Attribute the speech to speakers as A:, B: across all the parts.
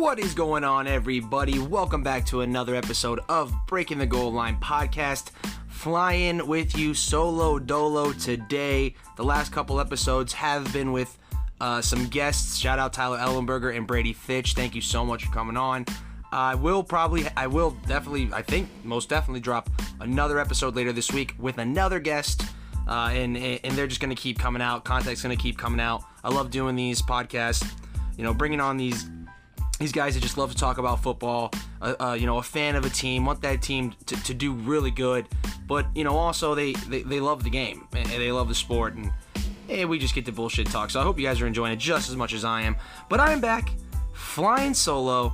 A: What is going on, everybody? Welcome back to another episode of Breaking the Goal Line podcast. Flying with you solo dolo today. The last couple episodes have been with uh, some guests. Shout out Tyler Ellenberger and Brady Fitch. Thank you so much for coming on. I will probably, I will definitely, I think most definitely drop another episode later this week with another guest. Uh, and and they're just gonna keep coming out. Contact's gonna keep coming out. I love doing these podcasts. You know, bringing on these these guys that just love to talk about football. Uh, uh, you know, a fan of a team, want that team to, to do really good, but you know, also they, they they love the game and they love the sport, and hey, we just get to bullshit talk. So I hope you guys are enjoying it just as much as I am. But I'm back, flying solo,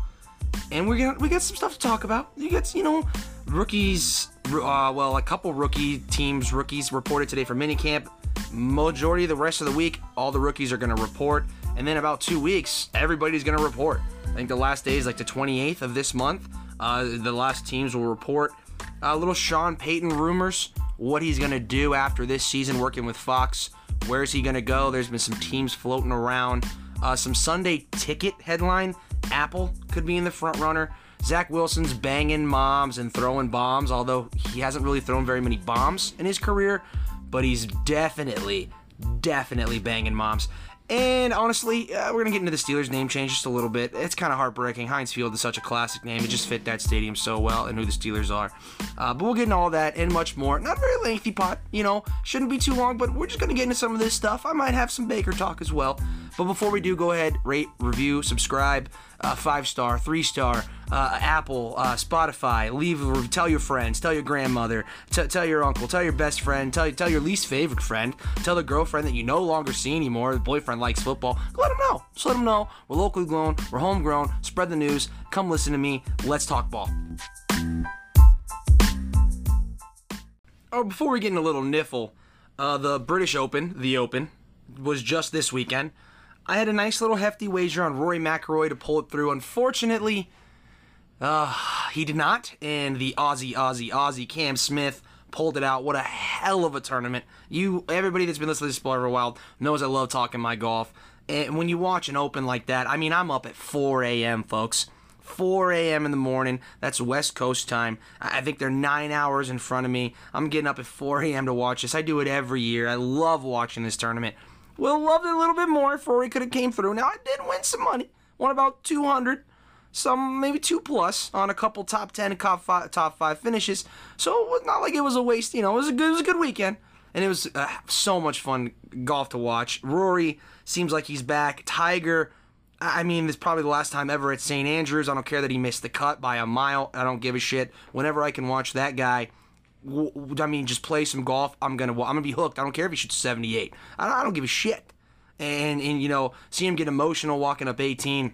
A: and we're gonna we got some stuff to talk about. You get you know, rookies. Uh, well, a couple rookie teams, rookies reported today for minicamp. Majority of the rest of the week, all the rookies are going to report, and then about two weeks, everybody's going to report. I think the last day is like the 28th of this month. Uh, the last teams will report. A uh, little Sean Payton rumors, what he's going to do after this season working with Fox. Where's he going to go? There's been some teams floating around. Uh, some Sunday ticket headline. Apple could be in the front runner. Zach Wilson's banging moms and throwing bombs, although he hasn't really thrown very many bombs in his career, but he's definitely, definitely banging moms. And honestly, uh, we're going to get into the Steelers name change just a little bit. It's kind of heartbreaking. Heinz Field is such a classic name. It just fit that stadium so well and who the Steelers are. Uh, but we'll get into all that and much more. Not a very lengthy pot, you know, shouldn't be too long, but we're just going to get into some of this stuff. I might have some Baker talk as well. But before we do, go ahead, rate, review, subscribe, uh, five star, three star, uh, Apple, uh, Spotify. Leave, tell your friends, tell your grandmother, t- tell your uncle, tell your best friend, tell tell your least favorite friend, tell the girlfriend that you no longer see anymore. The boyfriend likes football. Let them know. Just let them know. We're locally grown. We're homegrown. Spread the news. Come listen to me. Let's talk ball. Oh, before we get in a little niffle, uh, the British Open, the Open, was just this weekend. I had a nice little hefty wager on Rory McIlroy to pull it through. Unfortunately, uh, he did not, and the Aussie, Aussie, Aussie Cam Smith pulled it out. What a hell of a tournament! You, everybody that's been listening to this for a while knows I love talking my golf. And when you watch an Open like that, I mean, I'm up at 4 a.m., folks. 4 a.m. in the morning. That's West Coast time. I think they're nine hours in front of me. I'm getting up at 4 a.m. to watch this. I do it every year. I love watching this tournament. Will loved it a little bit more if Rory could have came through. Now I did win some money. Won about 200, some maybe two plus on a couple top 10 top five, top five finishes. So it was not like it was a waste. You know, it was a good, it was a good weekend, and it was uh, so much fun golf to watch. Rory seems like he's back. Tiger. I mean, it's probably the last time ever at St. Andrews. I don't care that he missed the cut by a mile. I don't give a shit. Whenever I can watch that guy I mean, just play some golf. I'm gonna, I'm gonna be hooked. I don't care if he shoots 78. I don't give a shit. And and you know, see him get emotional walking up 18.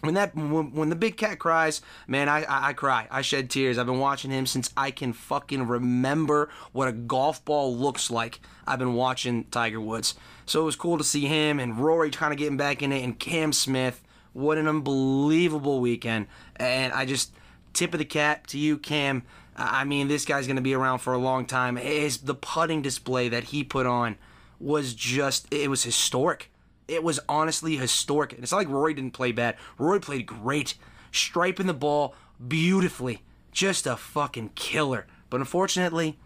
A: When that when, when the big cat cries, man, I, I, I cry. I shed tears. I've been watching him since I can fucking remember what a golf ball looks like. I've been watching Tiger Woods, so it was cool to see him and Rory kind of getting back in it, and Cam Smith. What an unbelievable weekend! And I just tip of the cap to you, Cam. I mean, this guy's going to be around for a long time. His, the putting display that he put on was just, it was historic. It was honestly historic. And It's not like Rory didn't play bad. Rory played great, striping the ball beautifully. Just a fucking killer. But unfortunately,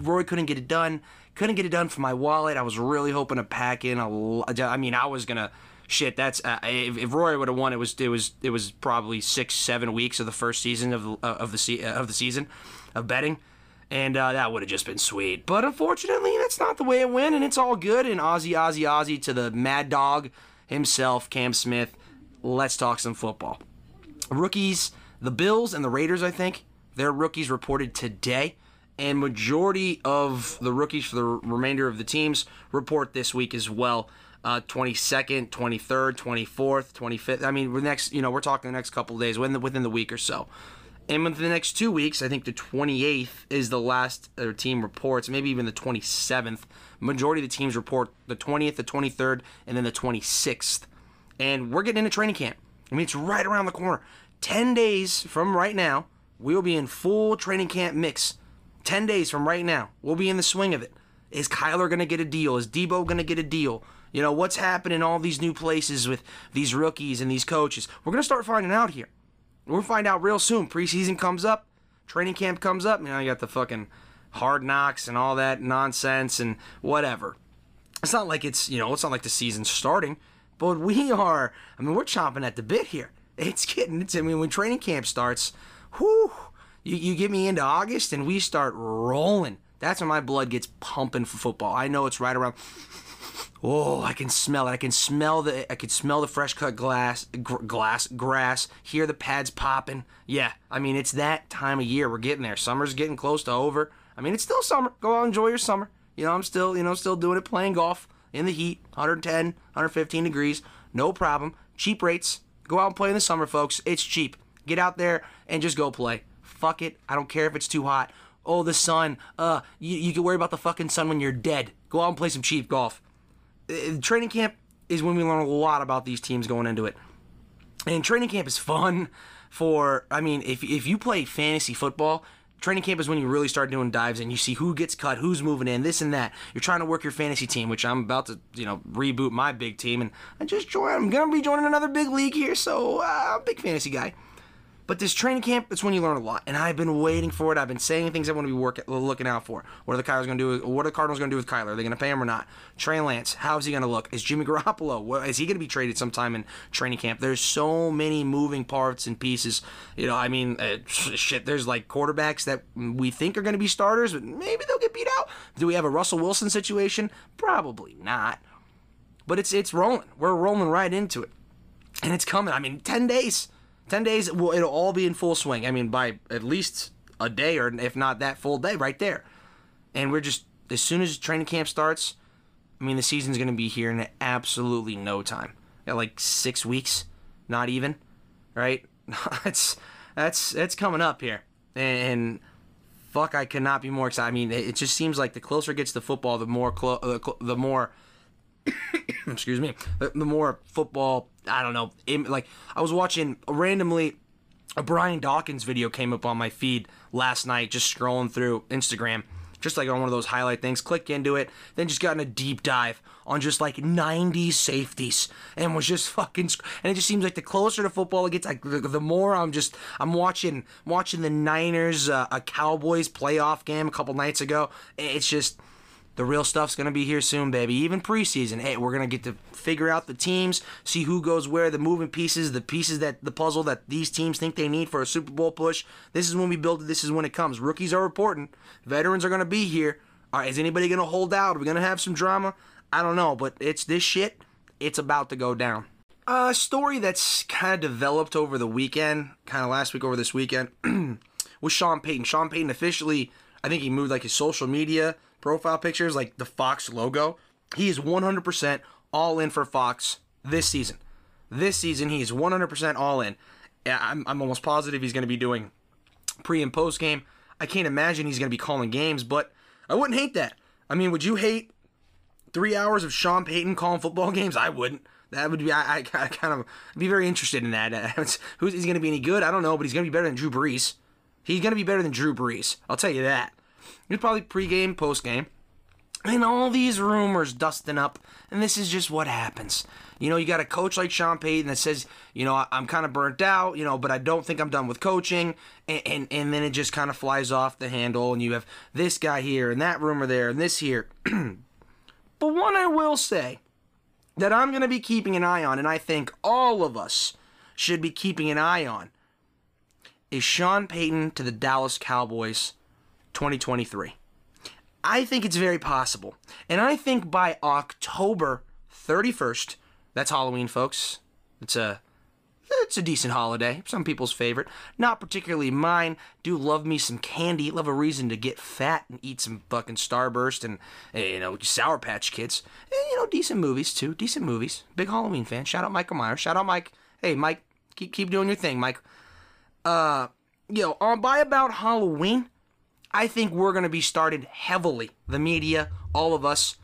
A: Rory couldn't get it done. Couldn't get it done for my wallet. I was really hoping to pack in a. I mean, I was gonna shit, that's uh, if, if Rory would have won, it was it was it was probably six seven weeks of the first season of the uh, of the se- uh, of the season of betting, and uh, that would have just been sweet. But unfortunately, that's not the way it went, and it's all good. And Aussie, Aussie, Aussie to the Mad Dog himself, Cam Smith. Let's talk some football. Rookies, the Bills and the Raiders. I think their rookies reported today and majority of the rookies for the remainder of the teams report this week as well uh, 22nd, 23rd, 24th, 25th. I mean, we're next, you know, we're talking the next couple days within the, within the week or so. And within the next two weeks, I think the 28th is the last uh, team reports, maybe even the 27th. Majority of the teams report the 20th, the 23rd, and then the 26th. And we're getting into training camp. I mean, it's right around the corner. 10 days from right now, we'll be in full training camp mix. 10 days from right now, we'll be in the swing of it. Is Kyler going to get a deal? Is Debo going to get a deal? You know, what's happening in all these new places with these rookies and these coaches? We're going to start finding out here. We'll find out real soon. Preseason comes up, training camp comes up. You know, you got the fucking hard knocks and all that nonsense and whatever. It's not like it's, you know, it's not like the season's starting, but we are, I mean, we're chomping at the bit here. It's getting, it's, I mean, when training camp starts, whew, you, you get me into August and we start rolling. That's when my blood gets pumping for football. I know it's right around. Oh, I can smell it. I can smell the. I can smell the fresh cut glass, gr- glass, grass. Hear the pads popping. Yeah, I mean it's that time of year. We're getting there. Summer's getting close to over. I mean it's still summer. Go out and enjoy your summer. You know I'm still, you know, still doing it, playing golf in the heat, 110, 115 degrees, no problem. Cheap rates. Go out and play in the summer, folks. It's cheap. Get out there and just go play. Fuck it. I don't care if it's too hot. Oh, the sun. Uh, you, you can worry about the fucking sun when you're dead. Go out and play some cheap golf. Training camp is when we learn a lot about these teams going into it. And training camp is fun for, I mean, if, if you play fantasy football, training camp is when you really start doing dives and you see who gets cut, who's moving in, this and that. You're trying to work your fantasy team, which I'm about to, you know, reboot my big team. And I just joined, I'm going to be joining another big league here, so uh, I'm a big fantasy guy. But this training camp, it's when you learn a lot, and I've been waiting for it. I've been saying things I want to be looking out for. What are the Cardinals going to do? What are the Cardinals going to do with Kyler? Are they going to pay him or not? Trey Lance, how's he going to look? Is Jimmy Garoppolo? Is he going to be traded sometime in training camp? There's so many moving parts and pieces. You know, I mean, uh, shit. There's like quarterbacks that we think are going to be starters, but maybe they'll get beat out. Do we have a Russell Wilson situation? Probably not. But it's it's rolling. We're rolling right into it, and it's coming. I mean, ten days 10 days, will it'll all be in full swing. I mean, by at least a day or if not that full day right there. And we're just, as soon as training camp starts, I mean, the season's going to be here in absolutely no time. Got like six weeks, not even, right? that's that's that's coming up here, and fuck, I cannot be more excited. I mean, it just seems like the closer it gets to football, the more clo- uh, the, the more excuse me, the, more football, I don't know, like I was watching randomly a Brian Dawkins video came up on my feed last night, just scrolling through Instagram, just like on one of those highlight things. Click into it, then just got in a deep dive on just like 90s safeties and was just fucking. And it just seems like the closer to football it gets, like the, the more I'm just I'm watching watching the Niners uh, a Cowboys playoff game a couple nights ago. It's just the real stuff's going to be here soon, baby. Even preseason, hey, we're going to get to figure out the teams, see who goes where, the moving pieces, the pieces that the puzzle that these teams think they need for a Super Bowl push. This is when we build it. This is when it comes. Rookies are important. Veterans are going to be here. All right, is anybody going to hold out? Are we going to have some drama? I don't know, but it's this shit. It's about to go down. A story that's kind of developed over the weekend, kind of last week over this weekend, was Sean Payton. Sean Payton officially, I think he moved like his social media profile pictures, like the Fox logo. He is 100% all in for Fox this season. This season, he is 100% all in. I'm, I'm almost positive he's going to be doing pre and post game. I can't imagine he's going to be calling games, but I wouldn't hate that. I mean, would you hate three hours of Sean Payton calling football games? I wouldn't. That would be, I, I, kind of be very interested in that. who's he going to be any good? I don't know, but he's going to be better than Drew Brees. He's going to be better than Drew Brees. I'll tell you that. It's probably pregame, postgame. And all these rumors dusting up, and this is just what happens. You know, you got a coach like Sean Payton that says, you know, I'm kind of burnt out, you know, but I don't think I'm done with coaching, and, and, and then it just kind of flies off the handle, and you have this guy here, and that rumor there, and this here. but one I will say that I'm going to be keeping an eye on, and I think all of us should be keeping an eye on, is Sean Payton to the Dallas Cowboys 2023. I think it's very possible. And I think by October 31st, that's Halloween, folks. It's a it's a decent holiday. Some people's favorite. Not particularly mine. Do love me some candy. Love a reason to get fat and eat some fucking Starburst and, you know, Sour Patch Kids. And, you know, decent movies, too. Decent movies. Big Halloween fan. Shout out Michael Myers. Shout out Mike. Hey, Mike, keep, keep doing your thing, Mike. Uh, you know, on by about Halloween, I think we're going to be started heavily, the media, all of us,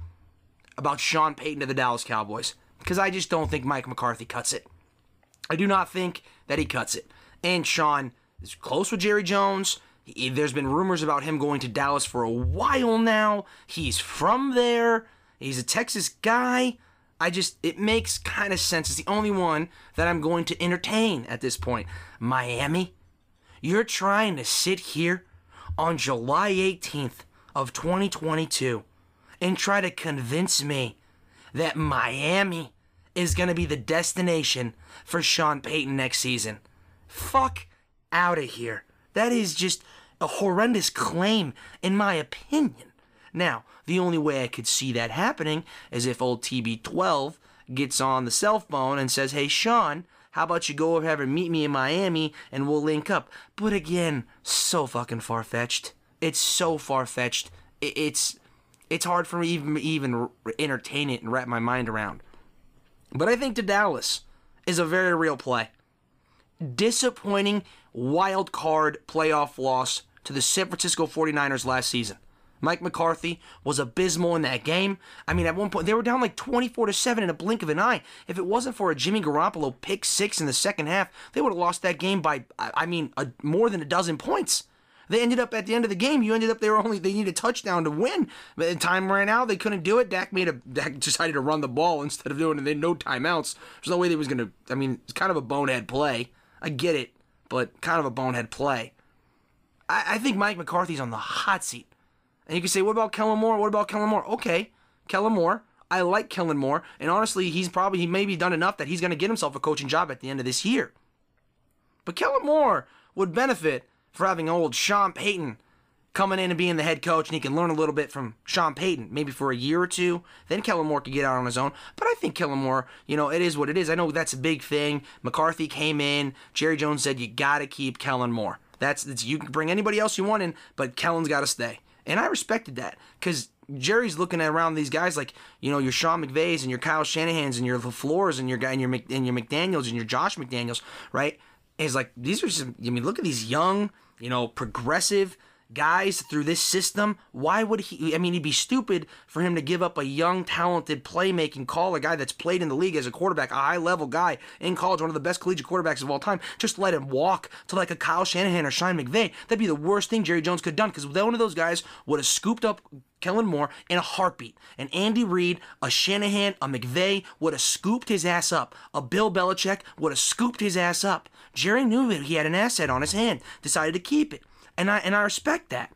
A: about Sean Payton to the Dallas Cowboys. Because I just don't think Mike McCarthy cuts it. I do not think that he cuts it. And Sean is close with Jerry Jones. There's been rumors about him going to Dallas for a while now. He's from there. He's a Texas guy. I just, it makes kind of sense. It's the only one that I'm going to entertain at this point. Miami, you're trying to sit here on July 18th of 2022 and try to convince me that Miami is going to be the destination for Sean Payton next season. Fuck out of here. That is just a horrendous claim, in my opinion. Now, the only way I could see that happening is if old TB12 gets on the cell phone and says, Hey, Sean, how about you go over here and meet me in Miami and we'll link up? But again, so fucking far fetched. It's so far fetched. It's it's hard for me even even entertain it and wrap my mind around. But I think to Dallas is a very real play. Disappointing wild card playoff loss to the San Francisco 49ers last season. Mike McCarthy was abysmal in that game. I mean, at one point they were down like 24 to 7 in a blink of an eye. If it wasn't for a Jimmy Garoppolo pick 6 in the second half, they would have lost that game by I mean, a, more than a dozen points. They ended up at the end of the game. You ended up they were only they needed a touchdown to win. But time ran out. They couldn't do it. Dak made a Dak decided to run the ball instead of doing it. They no timeouts. There's no way they was gonna. I mean, it's kind of a bonehead play. I get it, but kind of a bonehead play. I, I think Mike McCarthy's on the hot seat. And you can say, what about Kellen Moore? What about Kellen Moore? Okay, Kellen Moore. I like Kellen Moore, and honestly, he's probably he maybe done enough that he's going to get himself a coaching job at the end of this year. But Kellen Moore would benefit for having old Sean Payton coming in and being the head coach, and he can learn a little bit from Sean Payton, maybe for a year or two. Then Kellen Moore could get out on his own. But I think Kellen Moore, you know, it is what it is. I know that's a big thing. McCarthy came in. Jerry Jones said you got to keep Kellen Moore. That's, that's you can bring anybody else you want in, but Kellen's got to stay. And I respected that because Jerry's looking around these guys like you know your Sean McVays and your Kyle Shanahan's and your LaFleurs and your guy and your and your McDaniels and your Josh McDaniels, right? Is like these are just I mean look at these young you know progressive guys through this system. Why would he? I mean, he'd be stupid for him to give up a young, talented, playmaking caller guy that's played in the league as a quarterback, a high level guy in college, one of the best collegiate quarterbacks of all time. Just let him walk to like a Kyle Shanahan or Sean McVay. That'd be the worst thing Jerry Jones could have done because one of those guys would have scooped up Kellen Moore in a heartbeat. And Andy Reid, a Shanahan, a McVay would have scooped his ass up. A Bill Belichick would have scooped his ass up. Jerry knew that he had an asset on his hand, decided to keep it and I and I respect that.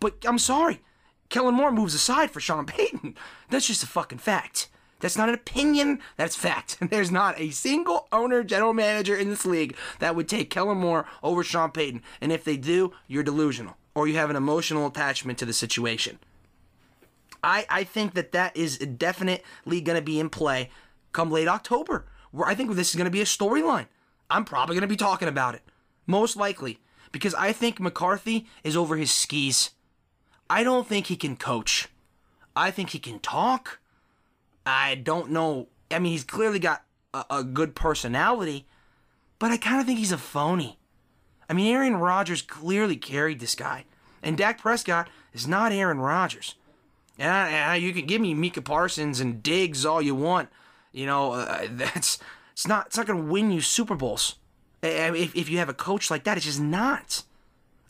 A: But I'm sorry, Kellen Moore moves aside for Sean Payton. That's just a fucking fact. That's not an opinion. That's fact. There's not a single owner, general manager in this league that would take Kellen Moore over Sean Payton. And if they do, you're delusional or you have an emotional attachment to the situation. I, I think that that is definitely going to be in play come late October. Where I think this is going to be a storyline. I'm probably going to be talking about it. Most likely because I think McCarthy is over his skis. I don't think he can coach. I think he can talk. I don't know. I mean, he's clearly got a, a good personality, but I kind of think he's a phony. I mean, Aaron Rodgers clearly carried this guy, and Dak Prescott is not Aaron Rodgers. And I, I, you can give me Micah Parsons and Diggs all you want. You know, uh, that's it's not it's not going to win you Super Bowls. If, if you have a coach like that, it's just not.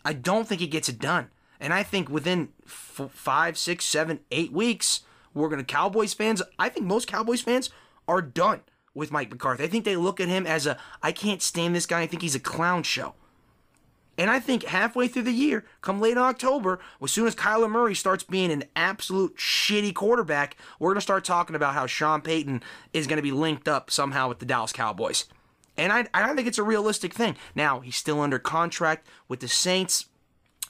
A: I don't think he gets it done. And I think within f- five, six, seven, eight weeks, we're going to Cowboys fans. I think most Cowboys fans are done with Mike McCarthy. I think they look at him as a I can't stand this guy. I think he's a clown show. And I think halfway through the year, come late October, as soon as Kyler Murray starts being an absolute shitty quarterback, we're going to start talking about how Sean Payton is going to be linked up somehow with the Dallas Cowboys. And I, I don't think it's a realistic thing. Now, he's still under contract with the Saints.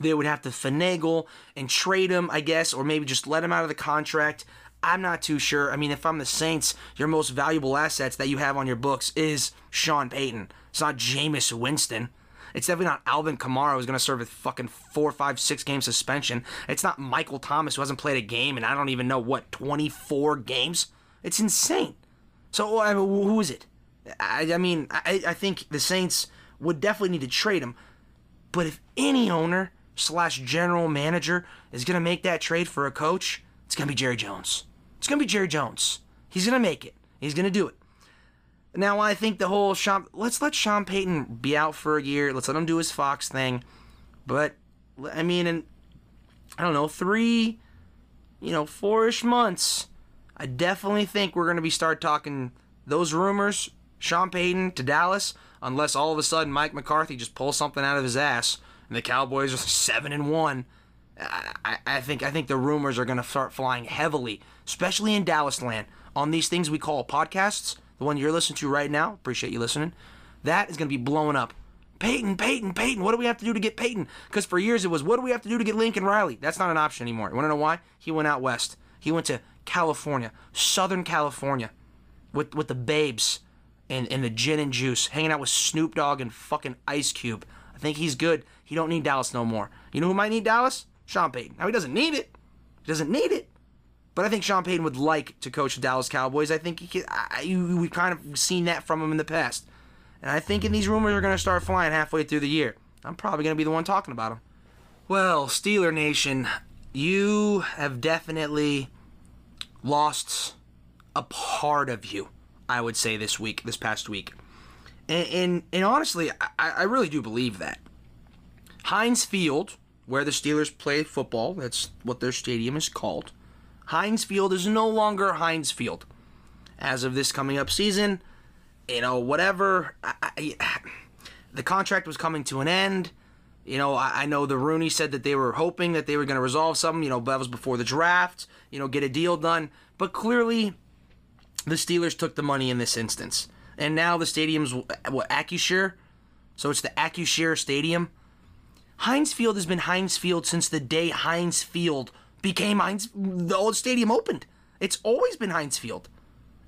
A: They would have to finagle and trade him, I guess, or maybe just let him out of the contract. I'm not too sure. I mean, if I'm the Saints, your most valuable assets that you have on your books is Sean Payton. It's not Jameis Winston. It's definitely not Alvin Kamara who's going to serve a fucking four, five, six game suspension. It's not Michael Thomas who hasn't played a game and I don't even know what 24 games. It's insane. So I mean, who is it? I, I mean, I, I think the Saints would definitely need to trade him. But if any owner slash general manager is going to make that trade for a coach, it's going to be Jerry Jones. It's going to be Jerry Jones. He's going to make it. He's going to do it. Now, I think the whole Sean, let's let Sean Payton be out for a year. Let's let him do his Fox thing. But I mean, in I don't know three, you know, four-ish months, I definitely think we're gonna be start talking those rumors. Sean Payton to Dallas, unless all of a sudden Mike McCarthy just pulls something out of his ass and the Cowboys are seven and one. I, I think I think the rumors are gonna start flying heavily, especially in Dallas land, on these things we call podcasts. The one you're listening to right now. Appreciate you listening. That is gonna be blowing up. Payton, Payton, Payton. What do we have to do to get Payton? Because for years it was, what do we have to do to get Lincoln Riley? That's not an option anymore. You want to know why? He went out west. He went to California, Southern California, with with the babes and, and the gin and juice, hanging out with Snoop Dogg and fucking Ice Cube. I think he's good. He don't need Dallas no more. You know who might need Dallas? Sean Payton. Now he doesn't need it. He doesn't need it. But I think Sean Payton would like to coach the Dallas Cowboys. I think he could, I, we've kind of seen that from him in the past. And I think in these rumors are going to start flying halfway through the year. I'm probably going to be the one talking about them. Well, Steeler Nation, you have definitely lost a part of you, I would say, this week, this past week. And, and, and honestly, I, I really do believe that. Heinz Field, where the Steelers play football, that's what their stadium is called. Heinz Field is no longer Heinz Field. As of this coming up season, you know, whatever. I, I, the contract was coming to an end. You know, I, I, know the Rooney said that they were hoping that they were going to resolve something. You know, that was before the draft. You know, get a deal done. But clearly, the Steelers took the money in this instance, and now the stadium's what Acrisure, so it's the Acrisure Stadium. Heinz Field has been Heinz Field since the day Heinz Field became Heinz. The old stadium opened. It's always been Heinz Field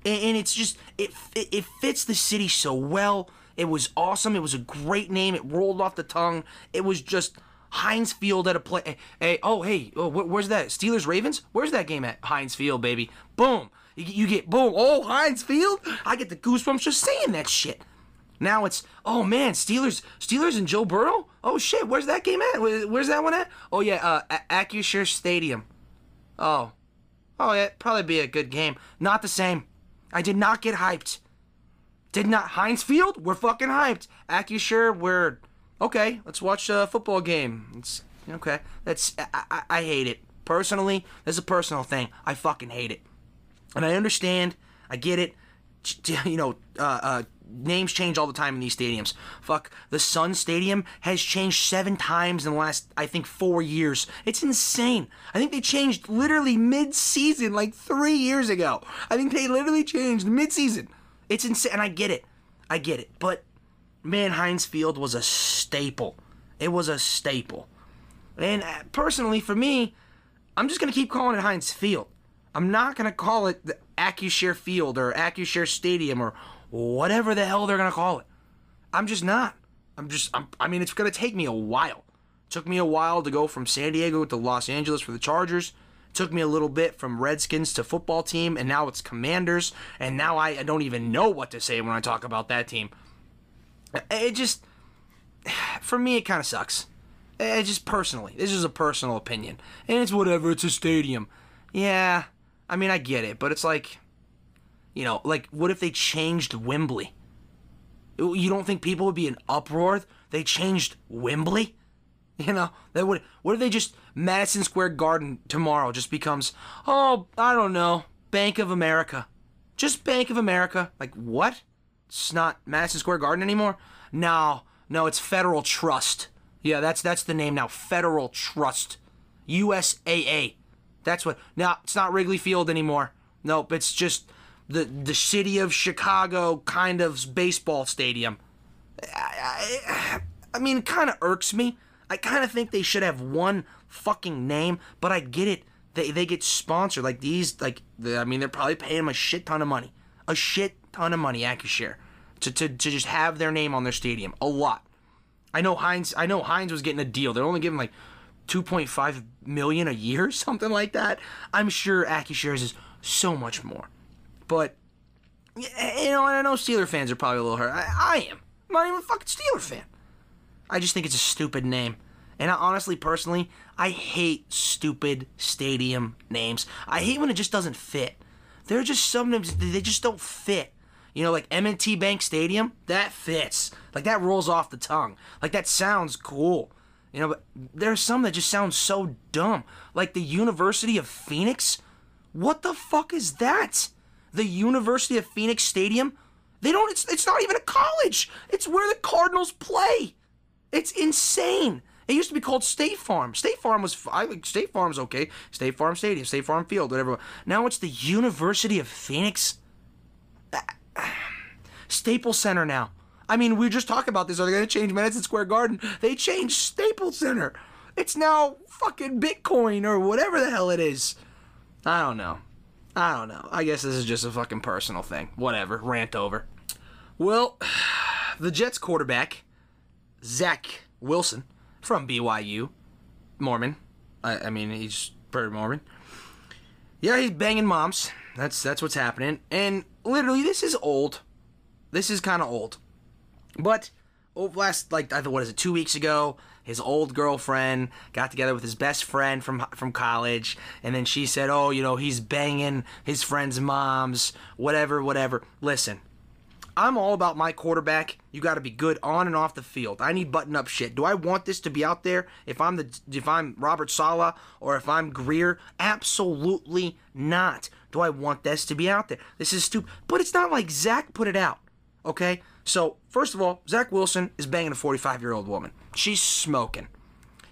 A: and it's just it it fits the city so well. It was awesome. It was a great name. It rolled off the tongue. It was just Heinz Field at a play. Hey, oh hey, oh, where's that? Steelers Ravens? Where's that game at? Heinz Field, baby. Boom. You, you get boom. Oh, Heinz Field. I get the goosebumps just saying that shit. Now it's oh man, Steelers, Steelers and Joe Burrow. Oh shit, where's that game at? Where's that one at? Oh yeah, uh, Acrisure Stadium. Oh, oh yeah, probably be a good game. Not the same. I did not get hyped. Did not Heinz Field? We're fucking hyped. Acrisure, we're okay. Let's watch a football game. It's okay. That's I, I, I hate it personally. This is a personal thing. I fucking hate it, and I understand. I get it. You know, uh, uh, names change all the time in these stadiums. Fuck, the Sun Stadium has changed seven times in the last, I think, four years. It's insane. I think they changed literally mid-season, like three years ago. I think they literally changed mid-season. It's insane, and I get it. I get it. But, man, Heinz Field was a staple. It was a staple. And uh, personally, for me, I'm just going to keep calling it Heinz Field. I'm not going to call it the Acrisure Field or Acrisure Stadium or whatever the hell they're gonna call it. I'm just not. I'm just. I'm, I mean, it's gonna take me a while. It took me a while to go from San Diego to Los Angeles for the Chargers. It took me a little bit from Redskins to football team, and now it's Commanders, and now I, I don't even know what to say when I talk about that team. It just, for me, it kind of sucks. It just personally, this is a personal opinion, and it's whatever. It's a stadium. Yeah, I mean, I get it, but it's like you know, like what if they changed Wembley? You don't think people would be in uproar? They changed Wembley? You know, they would. What if they just Madison Square Garden tomorrow just becomes, oh, I don't know, Bank of America, just Bank of America? Like what? It's not Madison Square Garden anymore. No, no, it's Federal Trust. Yeah, that's that's the name now. Federal Trust, USAA. That's what. Now it's not Wrigley Field anymore. Nope, it's just the the city of Chicago kind of baseball stadium. I, I, I mean, it kind of irks me. I kind of think they should have one fucking name, but I get it. They they get sponsored like these. Like I mean, they're probably paying them a shit ton of money, a shit ton of money. Acrisure to to to just have their name on their stadium, a lot. I know Heinz. I know Heinz was getting a deal. They're only giving like 2.5 million a year, something like that. I'm sure Acrisure is so much more. But you know, and I know Steeler fans are probably a little hurt. I, I am. I'm not even a fucking Steeler fan. I just think it's a stupid name. And I, honestly, personally, I hate stupid stadium names. I hate when it just doesn't fit. They're just sometimes they just don't fit. You know, like M&T Bank Stadium, that fits. Like that rolls off the tongue. Like that sounds cool. You know, but there's some that just sound so dumb. Like the University of Phoenix? What the fuck is that? The University of Phoenix Stadium? They don't it's it's not even a college. It's where the Cardinals play. It's insane. It used to be called State Farm. State Farm was I like State Farm's okay. State Farm Stadium, State Farm Field, whatever. Now it's the University of Phoenix. Staples Center now. I mean, we just talked about this. Are they going to change Madison Square Garden? They changed Staples Center. It's now fucking Bitcoin or whatever the hell it is. I don't know. I don't know. I guess this is just a fucking personal thing. Whatever. Rant over. Well, the Jets quarterback, Zach Wilson, from BYU, Mormon. I, I mean, he's pretty Mormon. Yeah, he's banging moms. That's that's what's happening. And literally, this is old. This is kind of old. But over last like I thought what is it two weeks ago, his old girlfriend got together with his best friend from from college, and then she said, "Oh, you know, he's banging his friend's moms, whatever, whatever." Listen, I'm all about my quarterback. You got to be good on and off the field. I need button up shit. Do I want this to be out there? If I'm the if I'm Robert Saleh or if I'm Greer? absolutely not. Do I want this to be out there? This is stupid. But it's not like Zach put it out. Okay? So, first of all, Zach Wilson is banging a 45 year old woman. She's smoking.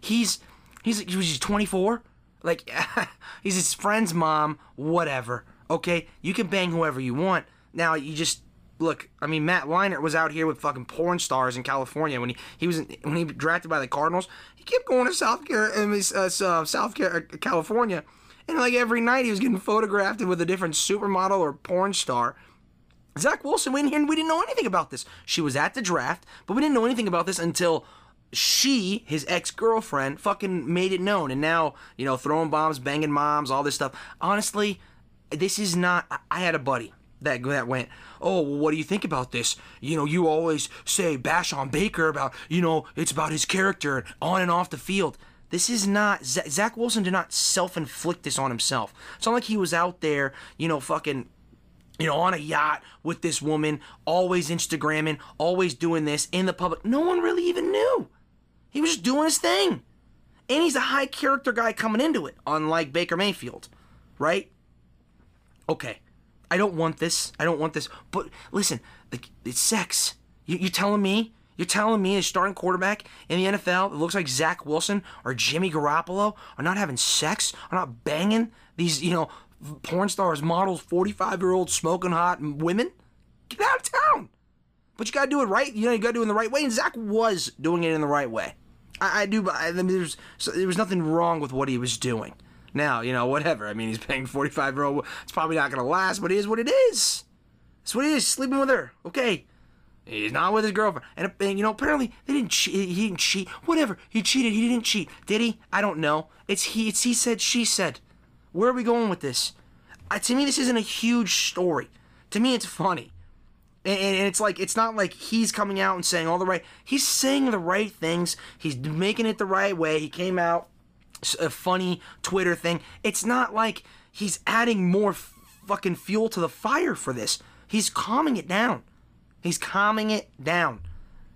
A: He's he's he's 24. Like he's his friend's mom. Whatever. Okay, you can bang whoever you want. Now you just look. I mean, Matt Leinart was out here with fucking porn stars in California when he he was when he drafted by the Cardinals. He kept going to South Carolina, uh, uh, South California, and like every night he was getting photographed with a different supermodel or porn star. Zach Wilson, we didn't, we didn't know anything about this. She was at the draft, but we didn't know anything about this until she, his ex girlfriend, fucking made it known. And now, you know, throwing bombs, banging moms, all this stuff. Honestly, this is not. I had a buddy that that went, oh, well, what do you think about this? You know, you always say bash on Baker about, you know, it's about his character on and off the field. This is not Zach Wilson did not self-inflict this on himself. It's not like he was out there, you know, fucking you know, on a yacht with this woman, always Instagramming, always doing this in the public. No one really even knew. He was just doing his thing. And he's a high character guy coming into it, unlike Baker Mayfield, right? Okay. I don't want this. I don't want this. But listen, like, it's sex. You, you're telling me? You're telling me a starting quarterback in the NFL that looks like Zach Wilson or Jimmy Garoppolo are not having sex, are not banging these, you know, porn stars, models, 45 year old smoking hot women. Get out of town. But you gotta do it right. You know, you gotta do it in the right way. And Zach was doing it in the right way. I, I do, but I mean, there's there was nothing wrong with what he was doing. Now, you know, whatever. I mean, he's paying 45 year old. It's probably not gonna last, but it is what it is. That's what it is. Sleeping with her. Okay. He's not with his girlfriend, and, and you know apparently they didn't cheat. He didn't cheat. Whatever. He cheated. He didn't cheat. Did he? I don't know. It's he. It's he said. She said. Where are we going with this? Uh, to me, this isn't a huge story. To me, it's funny. And, and it's like, it's not like he's coming out and saying all the right, he's saying the right things. He's making it the right way. He came out, a funny Twitter thing. It's not like he's adding more fucking fuel to the fire for this. He's calming it down. He's calming it down.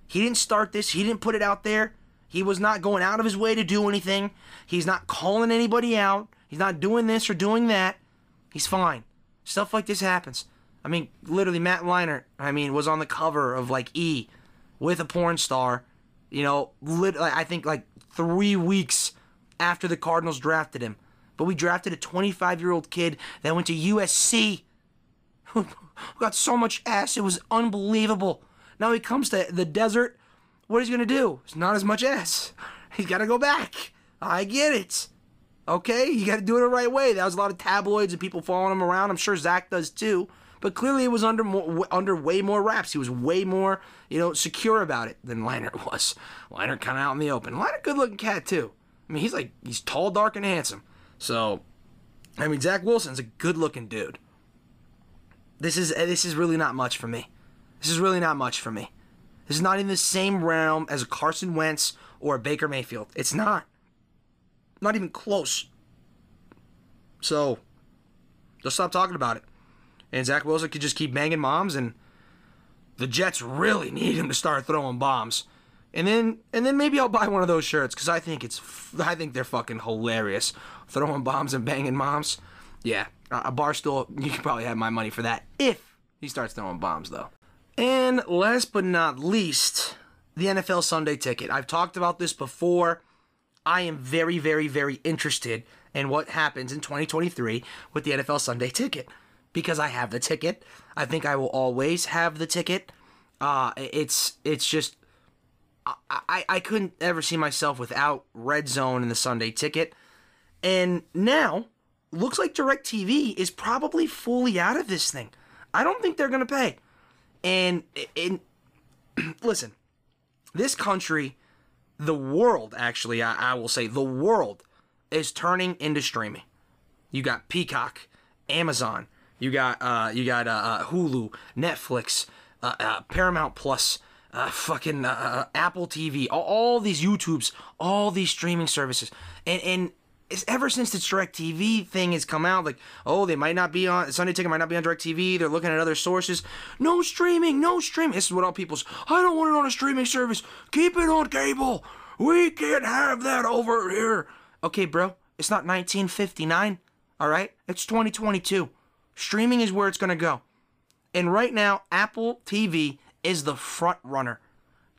A: He didn't start this, he didn't put it out there. He was not going out of his way to do anything. He's not calling anybody out. He's not doing this or doing that. He's fine. Stuff like this happens. I mean, literally, Matt Leinart, I mean, was on the cover of like E with a porn star, you know, lit- I think like three weeks after the Cardinals drafted him. But we drafted a 25 year old kid that went to USC who got so much ass, it was unbelievable. Now he comes to the desert. What is he going to do? It's not as much ass. He's got to go back. I get it. Okay, you got to do it the right way. That was a lot of tabloids and people following him around. I'm sure Zach does too. But clearly, it was under more, under way more wraps. He was way more, you know, secure about it than Leinart was. Leinart kind of out in the open. Leinart, good looking cat too. I mean, he's like he's tall, dark, and handsome. So, I mean, Zach Wilson's a good looking dude. This is this is really not much for me. This is really not much for me. This is not in the same realm as a Carson Wentz or a Baker Mayfield. It's not. Not even close. So, just stop talking about it. And Zach Wilson could just keep banging moms, and the Jets really need him to start throwing bombs. And then and then maybe I'll buy one of those shirts because I think it's I think they're fucking hilarious. Throwing bombs and banging moms. Yeah, a Barstool. You can probably have my money for that if he starts throwing bombs though. And last but not least, the NFL Sunday ticket. I've talked about this before. I am very, very, very interested in what happens in 2023 with the NFL Sunday ticket because I have the ticket. I think I will always have the ticket. Uh, it's it's just I, I couldn't ever see myself without Red Zone and the Sunday ticket. And now, looks like DirecTV is probably fully out of this thing. I don't think they're going to pay. And, and listen, this country, the world, actually, I, I will say, the world is turning into streaming. You got Peacock, Amazon, you got uh, you got uh, uh Hulu, Netflix, uh, uh, Paramount Plus, uh, fucking uh, uh, Apple TV, all, all, these YouTubes, all these streaming services, and and it's ever since Direct TV thing has come out, like oh they might not be on Sunday Ticket might not be on Direct TV. They're looking at other sources. No streaming, no streaming. This is what all people's. I don't want it on a streaming service. Keep it on cable. We can't have that over here. Okay, bro, it's not 1959. All right, it's 2022. Streaming is where it's gonna go. And right now, Apple TV is the front runner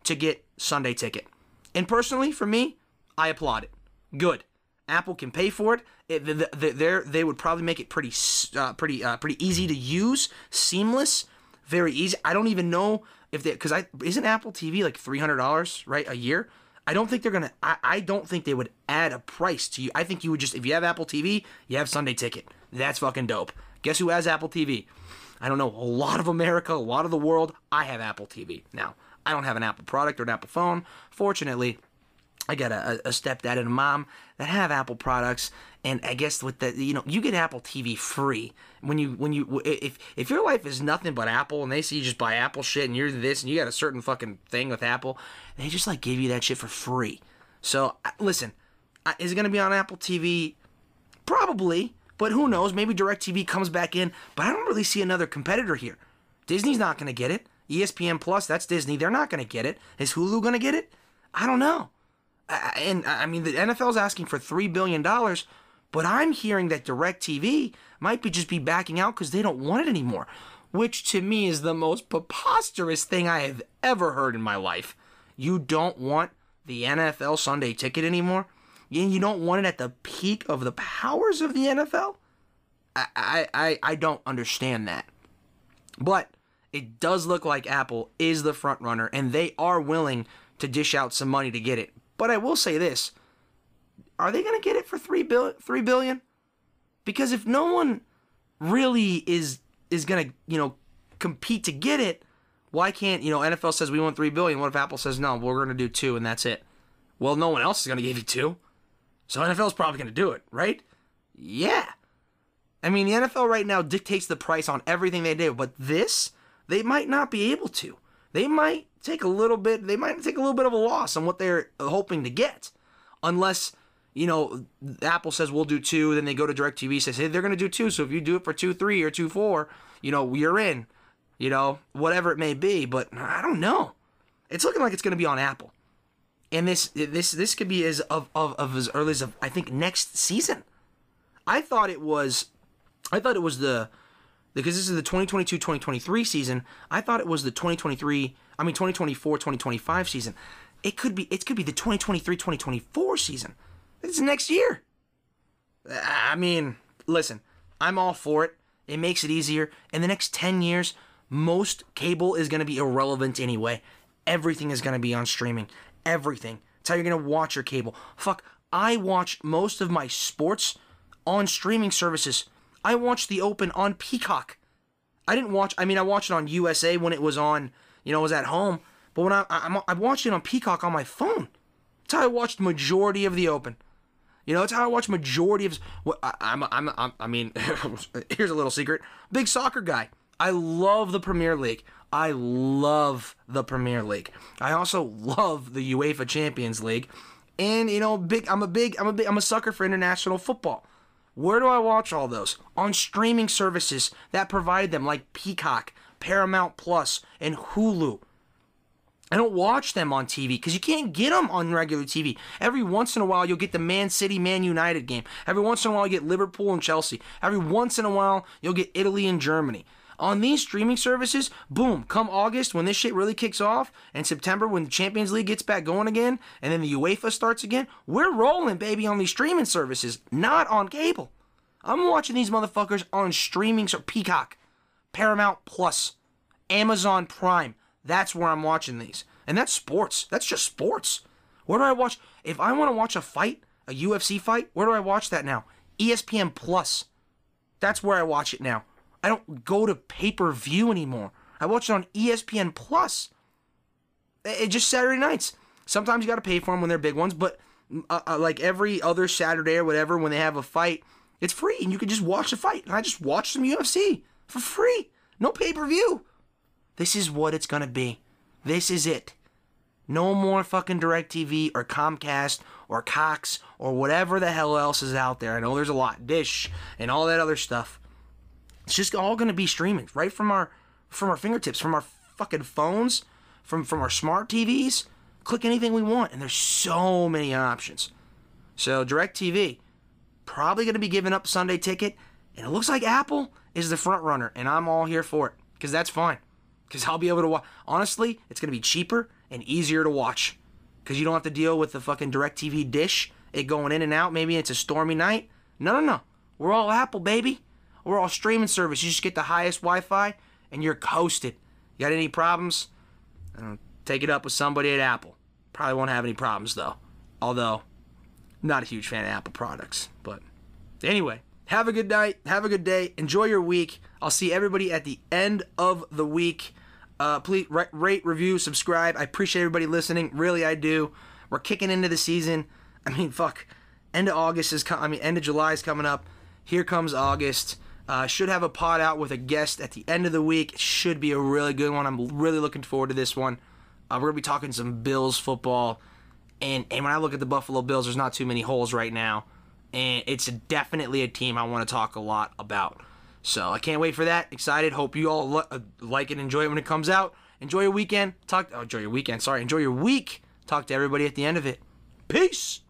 A: to get Sunday ticket. And personally, for me, I applaud it. Good. Apple can pay for it. it the, the, the, they would probably make it pretty uh, pretty uh, pretty easy to use, seamless, very easy. I don't even know if they because I isn't Apple TV like three hundred dollars right a year. I don't think they're gonna. I, I don't think they would add a price to you. I think you would just if you have Apple TV, you have Sunday Ticket. That's fucking dope. Guess who has Apple TV? I don't know, a lot of America, a lot of the world, I have Apple TV. Now, I don't have an Apple product or an Apple phone. Fortunately, I got a, a stepdad and a mom that have Apple products, and I guess with the you know you get Apple TV free when you when you if if your life is nothing but Apple and they see you just buy Apple shit and you're this and you got a certain fucking thing with Apple, they just like give you that shit for free. So listen, is it gonna be on Apple TV? Probably. But who knows? Maybe DirecTV comes back in. But I don't really see another competitor here. Disney's not to get it. ESPN Plus, that's Disney. They're not to get it. Is Hulu to get it? I don't know. And I mean, the NFL's asking for $3 billion, but I'm hearing that DirecTV might be just be backing out because they don't want it anymore, which to me is the most preposterous thing I have ever heard in my life. You don't want the NFL Sunday ticket anymore? you don't want it at the peak of the powers of the NFL? I, I, I don't understand that. But it does look like Apple is the front runner and they are willing to dish out some money to get it. But I will say this. Are they going to get it for 3 billion 3 billion? Because if no one really is is going to, you know, compete to get it, why can't, you know, NFL says we want 3 billion, what if Apple says no, we're going to do 2 and that's it? Well, no one else is going to give you 2. So NFL's probably going to do it, right? Yeah. I mean, the NFL right now dictates the price on everything they do, but this, they might not be able to. They might take a little bit, they might take a little bit of a loss on what they're hoping to get. Unless, you know, Apple says we'll do two, then they go to DirecTV, says, hey, they're going to do two. So if you do it for two, three or two, four, you know, you're in, you know, whatever it may be. But I don't know. It's looking like it's going to be on Apple and this this this could be as of, of, of as early as of, I think next season. I thought it was, I thought it was the, because this is the 2022-2023 season. I thought it was the 2023, I mean 2024-2025 season. It could be it could be the 2023-2024 season. It's next year. I mean, listen, I'm all for it. It makes it easier. In the next 10 years, most cable is going to be irrelevant anyway. Everything is going to be on streaming everything. It's how you're gonna watch your cable. Fuck, I watch most of my sports on streaming services. I watched the Open on Peacock. I didn't watch. I mean, I watched it on USA when it was on. You know, I was at home. But when I I, I watched it on Peacock on my phone. That's how I watched majority of the Open. You know, it's how I watch majority of. What I, I'm, I'm, I'm, I mean, here's a little secret. Big soccer guy. I love the Premier League. I love the Premier League. I also love the UEFA Champions League. And you know, big I'm a big I'm a big I'm a sucker for international football. Where do I watch all those? On streaming services that provide them like Peacock, Paramount Plus, and Hulu. I don't watch them on TV because you can't get them on regular TV. Every once in a while, you'll get the Man City, Man United game. Every once in a while, you get Liverpool and Chelsea. Every once in a while, you'll get Italy and Germany. On these streaming services, boom, come August when this shit really kicks off, and September when the Champions League gets back going again, and then the UEFA starts again, we're rolling, baby, on these streaming services, not on cable. I'm watching these motherfuckers on streaming, so Peacock, Paramount Plus, Amazon Prime. That's where I'm watching these. And that's sports. That's just sports. Where do I watch? If I want to watch a fight, a UFC fight, where do I watch that now? ESPN Plus. That's where I watch it now. I don't go to pay per view anymore. I watch it on ESPN Plus. It, just Saturday nights. Sometimes you got to pay for them when they're big ones, but uh, uh, like every other Saturday or whatever, when they have a fight, it's free and you can just watch the fight. And I just watch some UFC for free. No pay per view. This is what it's gonna be. This is it. No more fucking DirecTV or Comcast or Cox or whatever the hell else is out there. I know there's a lot, Dish and all that other stuff. It's just all gonna be streaming right from our from our fingertips, from our fucking phones, from from our smart TVs. Click anything we want, and there's so many options. So DirecTV probably gonna be giving up Sunday ticket, and it looks like Apple is the front runner, and I'm all here for it because that's fine because I'll be able to watch. Honestly, it's going to be cheaper and easier to watch because you don't have to deal with the fucking DirecTV dish, it going in and out. Maybe it's a stormy night. No, no, no. We're all Apple, baby. We're all streaming service. You just get the highest Wi Fi and you're coasted. You got any problems? take it up with somebody at Apple. Probably won't have any problems though. Although, not a huge fan of Apple products. But anyway, have a good night. Have a good day. Enjoy your week. I'll see everybody at the end of the week. Uh, please rate, review, subscribe. I appreciate everybody listening. Really, I do. We're kicking into the season. I mean, fuck. End of August is coming. I mean, end of July is coming up. Here comes August. Uh, should have a pod out with a guest at the end of the week. It should be a really good one. I'm really looking forward to this one. Uh, we're gonna be talking some Bills football, and and when I look at the Buffalo Bills, there's not too many holes right now, and it's definitely a team I want to talk a lot about. So I can't wait for that. Excited. Hope you all lo- uh, like and enjoy it when it comes out. Enjoy your weekend. Talk. Oh, enjoy your weekend. Sorry. Enjoy your week. Talk to everybody at the end of it. Peace.